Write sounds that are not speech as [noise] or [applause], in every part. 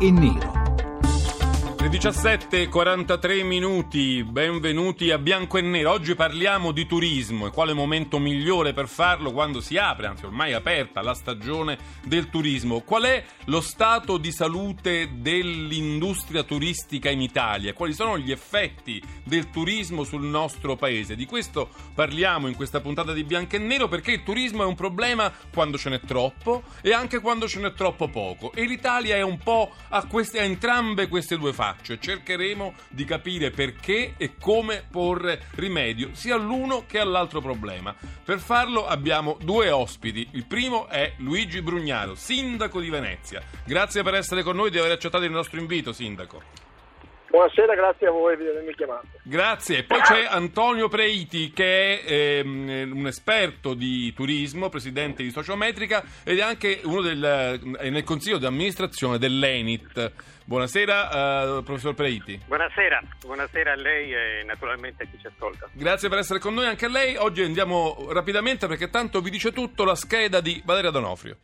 e nero. Le 17.43 minuti, benvenuti a Bianco e Nero. Oggi parliamo di turismo e quale momento migliore per farlo quando si apre, anzi ormai è aperta, la stagione del turismo. Qual è lo stato di salute dell'industria turistica in Italia? Quali sono gli effetti del turismo sul nostro paese? Di questo parliamo in questa puntata di Bianco e Nero perché il turismo è un problema quando ce n'è troppo e anche quando ce n'è troppo poco. E l'Italia è un po' a, queste, a entrambe queste due fasi e cercheremo di capire perché e come porre rimedio sia all'uno che all'altro problema. Per farlo abbiamo due ospiti. Il primo è Luigi Brugnaro, sindaco di Venezia. Grazie per essere con noi e di aver accettato il nostro invito, sindaco. Buonasera, grazie a voi di avermi chiamato. Grazie. E poi c'è Antonio Preiti che è ehm, un esperto di turismo, presidente di Sociometrica ed è anche uno del, è nel consiglio di amministrazione dell'Enit. Buonasera, uh, professor Preiti. Buonasera, buonasera a lei e naturalmente a chi ci ascolta. Grazie per essere con noi anche a lei. Oggi andiamo rapidamente perché tanto vi dice tutto la scheda di Valeria Donofrio.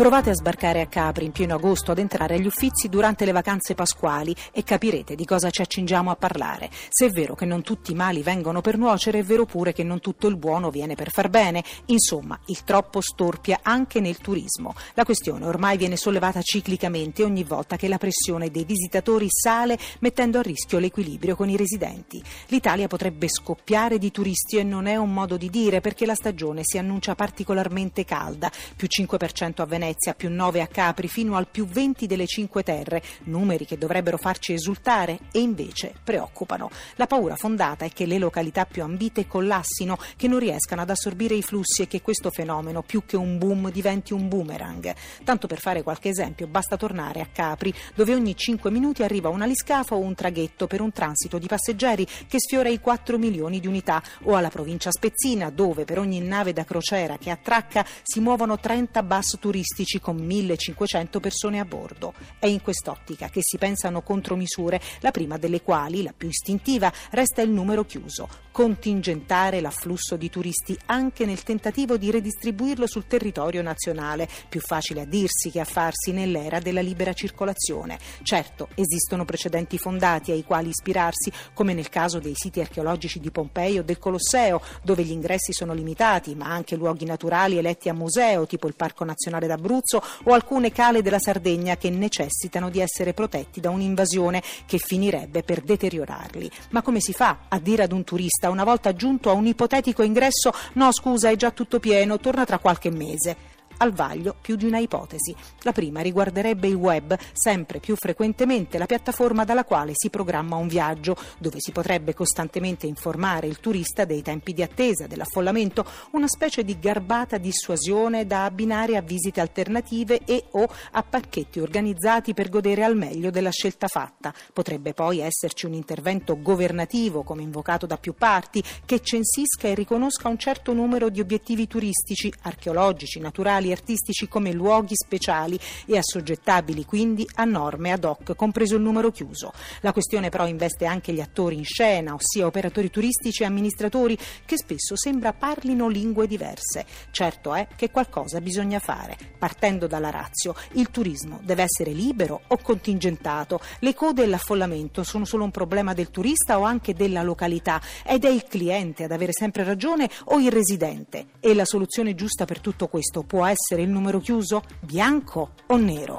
Provate a sbarcare a Capri in pieno agosto ad entrare agli Uffizi durante le vacanze pasquali e capirete di cosa ci accingiamo a parlare. Se è vero che non tutti i mali vengono per nuocere, è vero pure che non tutto il buono viene per far bene. Insomma, il troppo storpia anche nel turismo. La questione ormai viene sollevata ciclicamente ogni volta che la pressione dei visitatori sale mettendo a rischio l'equilibrio con i residenti. L'Italia potrebbe scoppiare di turisti e non è un modo di dire perché la stagione si annuncia particolarmente calda, più 5% a Venezia Venezia, più 9 a Capri, fino al più 20 delle Cinque Terre, numeri che dovrebbero farci esultare e invece preoccupano. La paura fondata è che le località più ambite collassino, che non riescano ad assorbire i flussi e che questo fenomeno, più che un boom, diventi un boomerang. Tanto per fare qualche esempio, basta tornare a Capri, dove ogni 5 minuti arriva un aliscafo o un traghetto per un transito di passeggeri che sfiora i 4 milioni di unità, o alla provincia Spezzina, dove per ogni nave da crociera che attracca si muovono 30 bus turistici turistici con 1500 persone a bordo. È in quest'ottica che si pensano contromisure, la prima delle quali, la più istintiva, resta il numero chiuso, contingentare l'afflusso di turisti anche nel tentativo di redistribuirlo sul territorio nazionale, più facile a dirsi che a farsi nell'era della libera circolazione. Certo, esistono precedenti fondati ai quali ispirarsi, come nel caso dei siti archeologici di Pompei o del Colosseo, dove gli ingressi sono limitati, ma anche luoghi naturali eletti a museo, tipo il Parco Nazionale d'Abruzzo dell'Abruzzo o alcune cale della Sardegna che necessitano di essere protetti da un'invasione che finirebbe per deteriorarli. Ma come si fa a dire ad un turista una volta giunto a un ipotetico ingresso no scusa è già tutto pieno, torna tra qualche mese? Al vaglio più di una ipotesi. La prima riguarderebbe il web, sempre più frequentemente la piattaforma dalla quale si programma un viaggio, dove si potrebbe costantemente informare il turista dei tempi di attesa, dell'affollamento, una specie di garbata dissuasione da abbinare a visite alternative e o a pacchetti organizzati per godere al meglio della scelta fatta. Potrebbe poi esserci un intervento governativo, come invocato da più parti, che censisca e riconosca un certo numero di obiettivi turistici, archeologici, naturali artistici come luoghi speciali e assoggettabili quindi a norme ad hoc, compreso il numero chiuso. La questione però investe anche gli attori in scena, ossia operatori turistici e amministratori che spesso sembra parlino lingue diverse. Certo è che qualcosa bisogna fare, partendo dalla razio. Il turismo deve essere libero o contingentato. Le code e l'affollamento sono solo un problema del turista o anche della località ed è il cliente ad avere sempre ragione o il residente. E la soluzione giusta per tutto questo può essere essere il numero chiuso bianco o nero?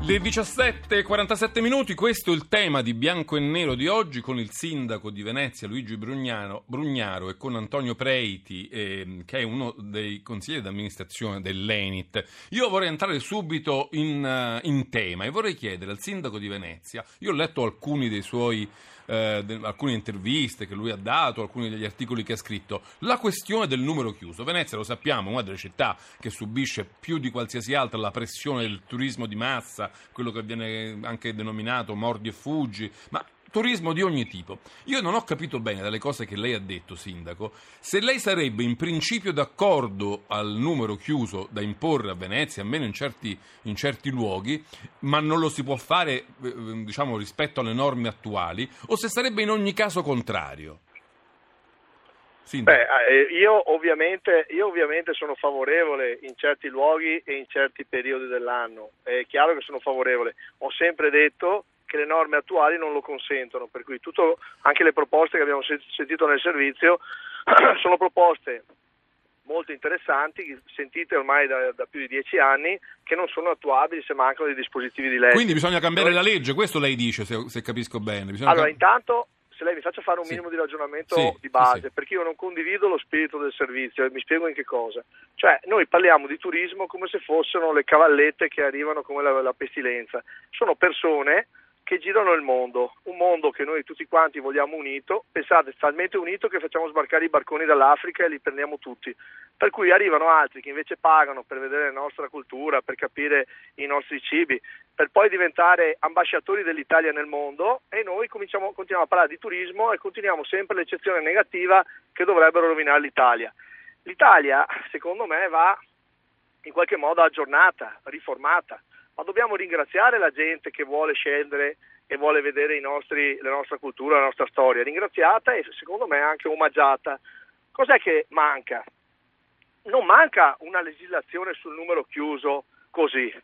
Le 17.47 minuti, questo è il tema di Bianco e Nero di oggi con il sindaco di Venezia Luigi Brugnano, Brugnaro e con Antonio Preiti eh, che è uno dei consiglieri d'amministrazione dell'Enit. Io vorrei entrare subito in, uh, in tema e vorrei chiedere al sindaco di Venezia, io ho letto alcuni dei suoi eh, alcune interviste che lui ha dato, alcuni degli articoli che ha scritto. La questione del numero chiuso. Venezia, lo sappiamo, è una delle città che subisce più di qualsiasi altra la pressione del turismo di massa, quello che viene anche denominato mordi e fuggi, ma turismo di ogni tipo. Io non ho capito bene dalle cose che lei ha detto, Sindaco, se lei sarebbe in principio d'accordo al numero chiuso da imporre a Venezia, almeno in certi, in certi luoghi, ma non lo si può fare eh, diciamo, rispetto alle norme attuali, o se sarebbe in ogni caso contrario. Beh, eh, io, ovviamente, io ovviamente sono favorevole in certi luoghi e in certi periodi dell'anno, è chiaro che sono favorevole, ho sempre detto che le norme attuali non lo consentono, per cui tutto, anche le proposte che abbiamo sentito nel servizio [clears throat] sono proposte molto interessanti, sentite ormai da, da, più di dieci anni, che non sono attuabili se mancano dei dispositivi di legge. Quindi bisogna cambiare la legge, questo lei dice, se, se capisco bene. Bisogna allora, cam... intanto se lei mi faccia fare un sì. minimo di ragionamento sì, di base, sì, perché io non condivido lo spirito del servizio e mi spiego in che cosa. Cioè, noi parliamo di turismo come se fossero le cavallette che arrivano come la, la pestilenza. Sono persone che girano il mondo, un mondo che noi tutti quanti vogliamo unito, pensate, talmente unito che facciamo sbarcare i barconi dall'Africa e li prendiamo tutti, per cui arrivano altri che invece pagano per vedere la nostra cultura, per capire i nostri cibi, per poi diventare ambasciatori dell'Italia nel mondo e noi continuiamo a parlare di turismo e continuiamo sempre l'eccezione negativa che dovrebbero rovinare l'Italia. L'Italia, secondo me, va in qualche modo aggiornata, riformata ma dobbiamo ringraziare la gente che vuole scendere e vuole vedere nostri, la nostra cultura, la nostra storia, ringraziata e secondo me anche omaggiata. Cos'è che manca? Non manca una legislazione sul numero chiuso così,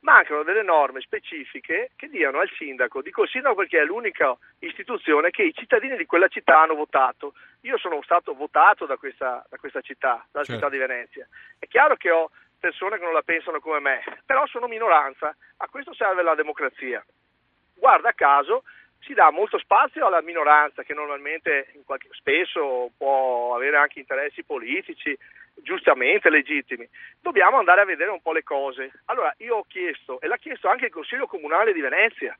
mancano delle norme specifiche che diano al sindaco, dico il sindaco perché è l'unica istituzione che i cittadini di quella città hanno votato. Io sono stato votato da questa, da questa città, dalla certo. città di Venezia. È chiaro che ho persone che non la pensano come me, però sono minoranza, a questo serve la democrazia. Guarda caso si dà molto spazio alla minoranza che normalmente qualche, spesso può avere anche interessi politici, giustamente legittimi. Dobbiamo andare a vedere un po' le cose. Allora io ho chiesto, e l'ha chiesto anche il Consiglio Comunale di Venezia,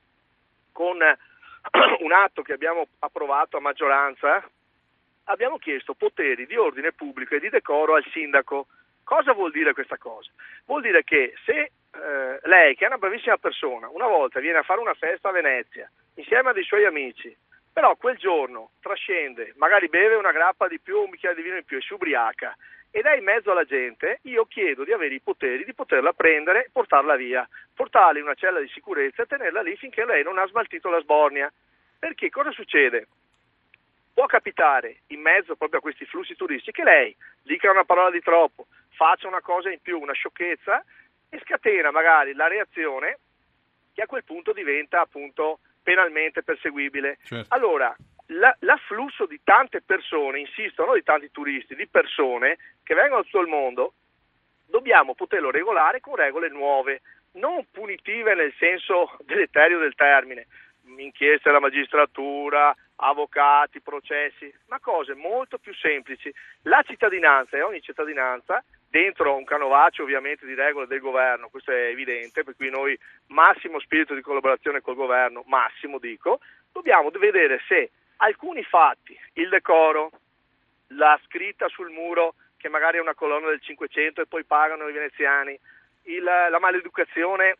con [clears throat] un atto che abbiamo approvato a maggioranza, abbiamo chiesto poteri di ordine pubblico e di decoro al sindaco Cosa vuol dire questa cosa? Vuol dire che se eh, lei, che è una bravissima persona, una volta viene a fare una festa a Venezia insieme a dei suoi amici, però quel giorno trascende, magari beve una grappa di più, un bicchiere di vino in più e si ubriaca ed è in mezzo alla gente, io chiedo di avere i poteri di poterla prendere e portarla via, portarla in una cella di sicurezza e tenerla lì finché lei non ha smaltito la sbornia. Perché cosa succede? Può capitare in mezzo proprio a questi flussi turistici che lei dica una parola di troppo, faccia una cosa in più, una sciocchezza e scatena magari la reazione che a quel punto diventa appunto penalmente perseguibile. Certo. Allora, la, l'afflusso di tante persone, insisto, non di tanti turisti, di persone che vengono da tutto il mondo, dobbiamo poterlo regolare con regole nuove, non punitive nel senso [laughs] deleterio del termine, inchieste alla magistratura, avvocati, processi, ma cose molto più semplici. La cittadinanza e ogni cittadinanza dentro un canovaccio ovviamente di regole del governo, questo è evidente, per cui noi massimo spirito di collaborazione col governo, massimo dico, dobbiamo vedere se alcuni fatti, il decoro, la scritta sul muro che magari è una colonna del 500 e poi pagano i veneziani, il, la maleducazione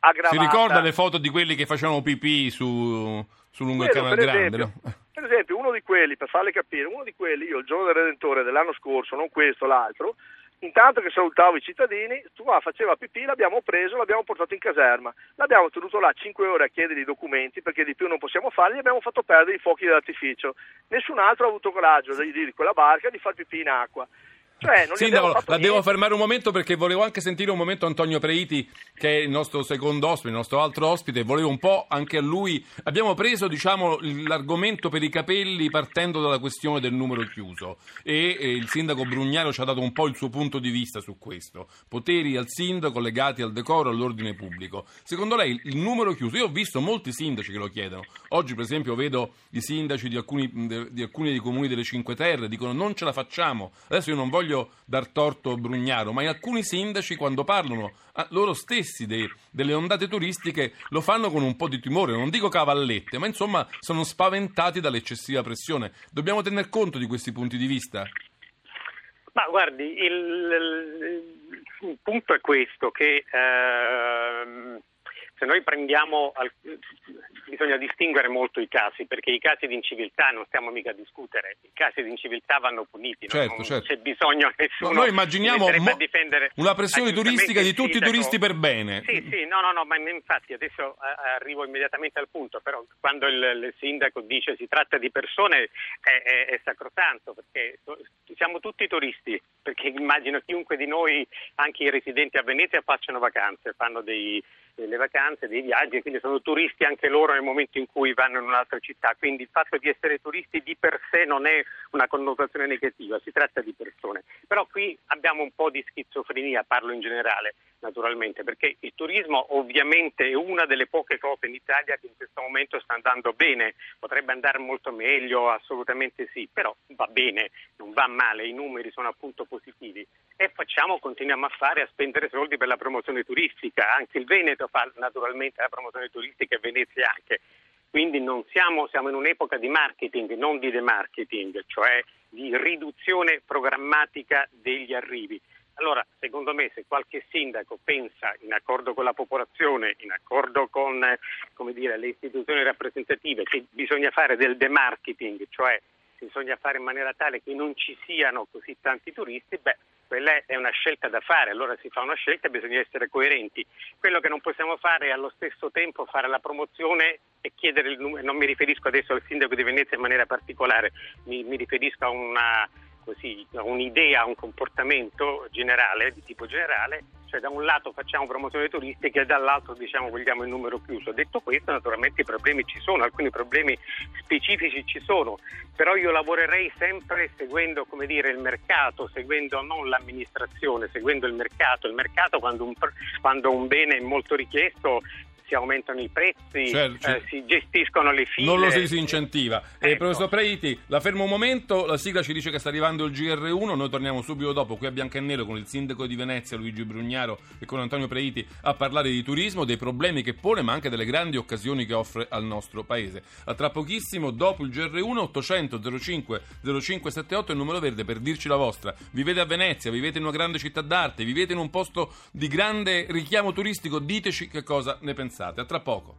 aggravata. Si ricorda le foto di quelli che facevano pipì su, su lungo Quello, il canale grande? Esempio, no? [laughs] Per esempio, uno di quelli, per farle capire, uno di quelli, io il giorno del Redentore dell'anno scorso, non questo, l'altro, Intanto che salutavo i cittadini, tu ah, faceva pipì, l'abbiamo preso, l'abbiamo portato in caserma. L'abbiamo tenuto là 5 ore a chiedere i documenti perché di più non possiamo farli e abbiamo fatto perdere i fuochi dell'artificio. Nessun altro ha avuto coraggio di, di quella barca di far pipì in acqua. Cioè, Sindaco, la devo fermare un momento perché volevo anche sentire un momento Antonio Preiti, che è il nostro secondo ospite, il nostro altro ospite, volevo un po' anche a lui. Abbiamo preso diciamo, l'argomento per i capelli partendo dalla questione del numero chiuso e, e il sindaco Brugnaro ci ha dato un po' il suo punto di vista su questo. Poteri al sindaco legati al decoro all'ordine pubblico. Secondo lei il numero chiuso? Io ho visto molti sindaci che lo chiedono. Oggi, per esempio, vedo i sindaci di alcuni, di alcuni dei comuni delle Cinque Terre dicono non ce la facciamo. Adesso io non voglio voglio dar torto a Brugnaro, ma alcuni sindaci quando parlano a loro stessi dei, delle ondate turistiche lo fanno con un po' di timore, non dico cavallette, ma insomma sono spaventati dall'eccessiva pressione. Dobbiamo tener conto di questi punti di vista? Ma guardi, il, il, il punto è questo, che eh, se noi prendiamo bisogna distinguere molto i casi, perché i casi di inciviltà non stiamo mica a discutere, i casi di inciviltà vanno puniti, certo, non certo. c'è bisogno nessuno. No, noi immaginiamo mo- una pressione turistica di tutti i turisti per bene. Sì, sì, no, no, no, ma infatti adesso arrivo immediatamente al punto, però quando il, il sindaco dice si tratta di persone è, è, è sacrosanto, perché siamo tutti turisti, perché immagino chiunque di noi, anche i residenti a Venezia, facciano vacanze, fanno dei delle vacanze, dei viaggi, quindi sono turisti anche loro nel momento in cui vanno in un'altra città. Quindi il fatto di essere turisti di per sé non è una connotazione negativa, si tratta di persone. Però qui abbiamo un po' di schizofrenia, parlo in generale naturalmente, perché il turismo ovviamente è una delle poche cose in Italia che in questo momento sta andando bene, potrebbe andare molto meglio, assolutamente sì, però va bene, non va male, i numeri sono appunto positivi e facciamo, continuiamo a fare, a spendere soldi per la promozione turistica, anche il Veneto fa naturalmente la promozione turistica e Venezia anche. Quindi siamo, siamo in un'epoca di marketing, non di demarketing, cioè di riduzione programmatica degli arrivi. Allora, secondo me, se qualche sindaco pensa, in accordo con la popolazione, in accordo con dire, le istituzioni rappresentative, che bisogna fare del demarketing, cioè bisogna fare in maniera tale che non ci siano così tanti turisti, beh, quella è una scelta da fare, allora si fa una scelta e bisogna essere coerenti. Quello che non possiamo fare è allo stesso tempo fare la promozione e chiedere il numero, non mi riferisco adesso al sindaco di Venezia in maniera particolare, mi, mi riferisco a una così, un'idea, un comportamento generale, di tipo generale, cioè da un lato facciamo promozione turistica e dall'altro diciamo vogliamo il numero chiuso. Detto questo naturalmente i problemi ci sono, alcuni problemi specifici ci sono, però io lavorerei sempre seguendo dire, il mercato, seguendo non l'amministrazione, seguendo il mercato. Il mercato quando un, quando un bene è molto richiesto si aumentano i prezzi, certo. Eh, si gestiscono le file. Non lo si, si incentiva. Eh, ecco. Eh, professor Preiti, la fermo un momento, la sigla ci dice che sta arrivando il GR1, noi torniamo subito dopo qui a Bianco e Nero con il sindaco di Venezia Luigi Brugnaro e con Antonio Preiti a parlare di turismo, dei problemi che pone ma anche delle grandi occasioni che offre al nostro paese. A tra pochissimo, dopo il GR1, 800 05 0578 è il numero verde per dirci la vostra. Vivete a Venezia, vivete in una grande città d'arte, vivete in un posto di grande richiamo turistico, diteci che cosa ne pensate passate. A tra poco.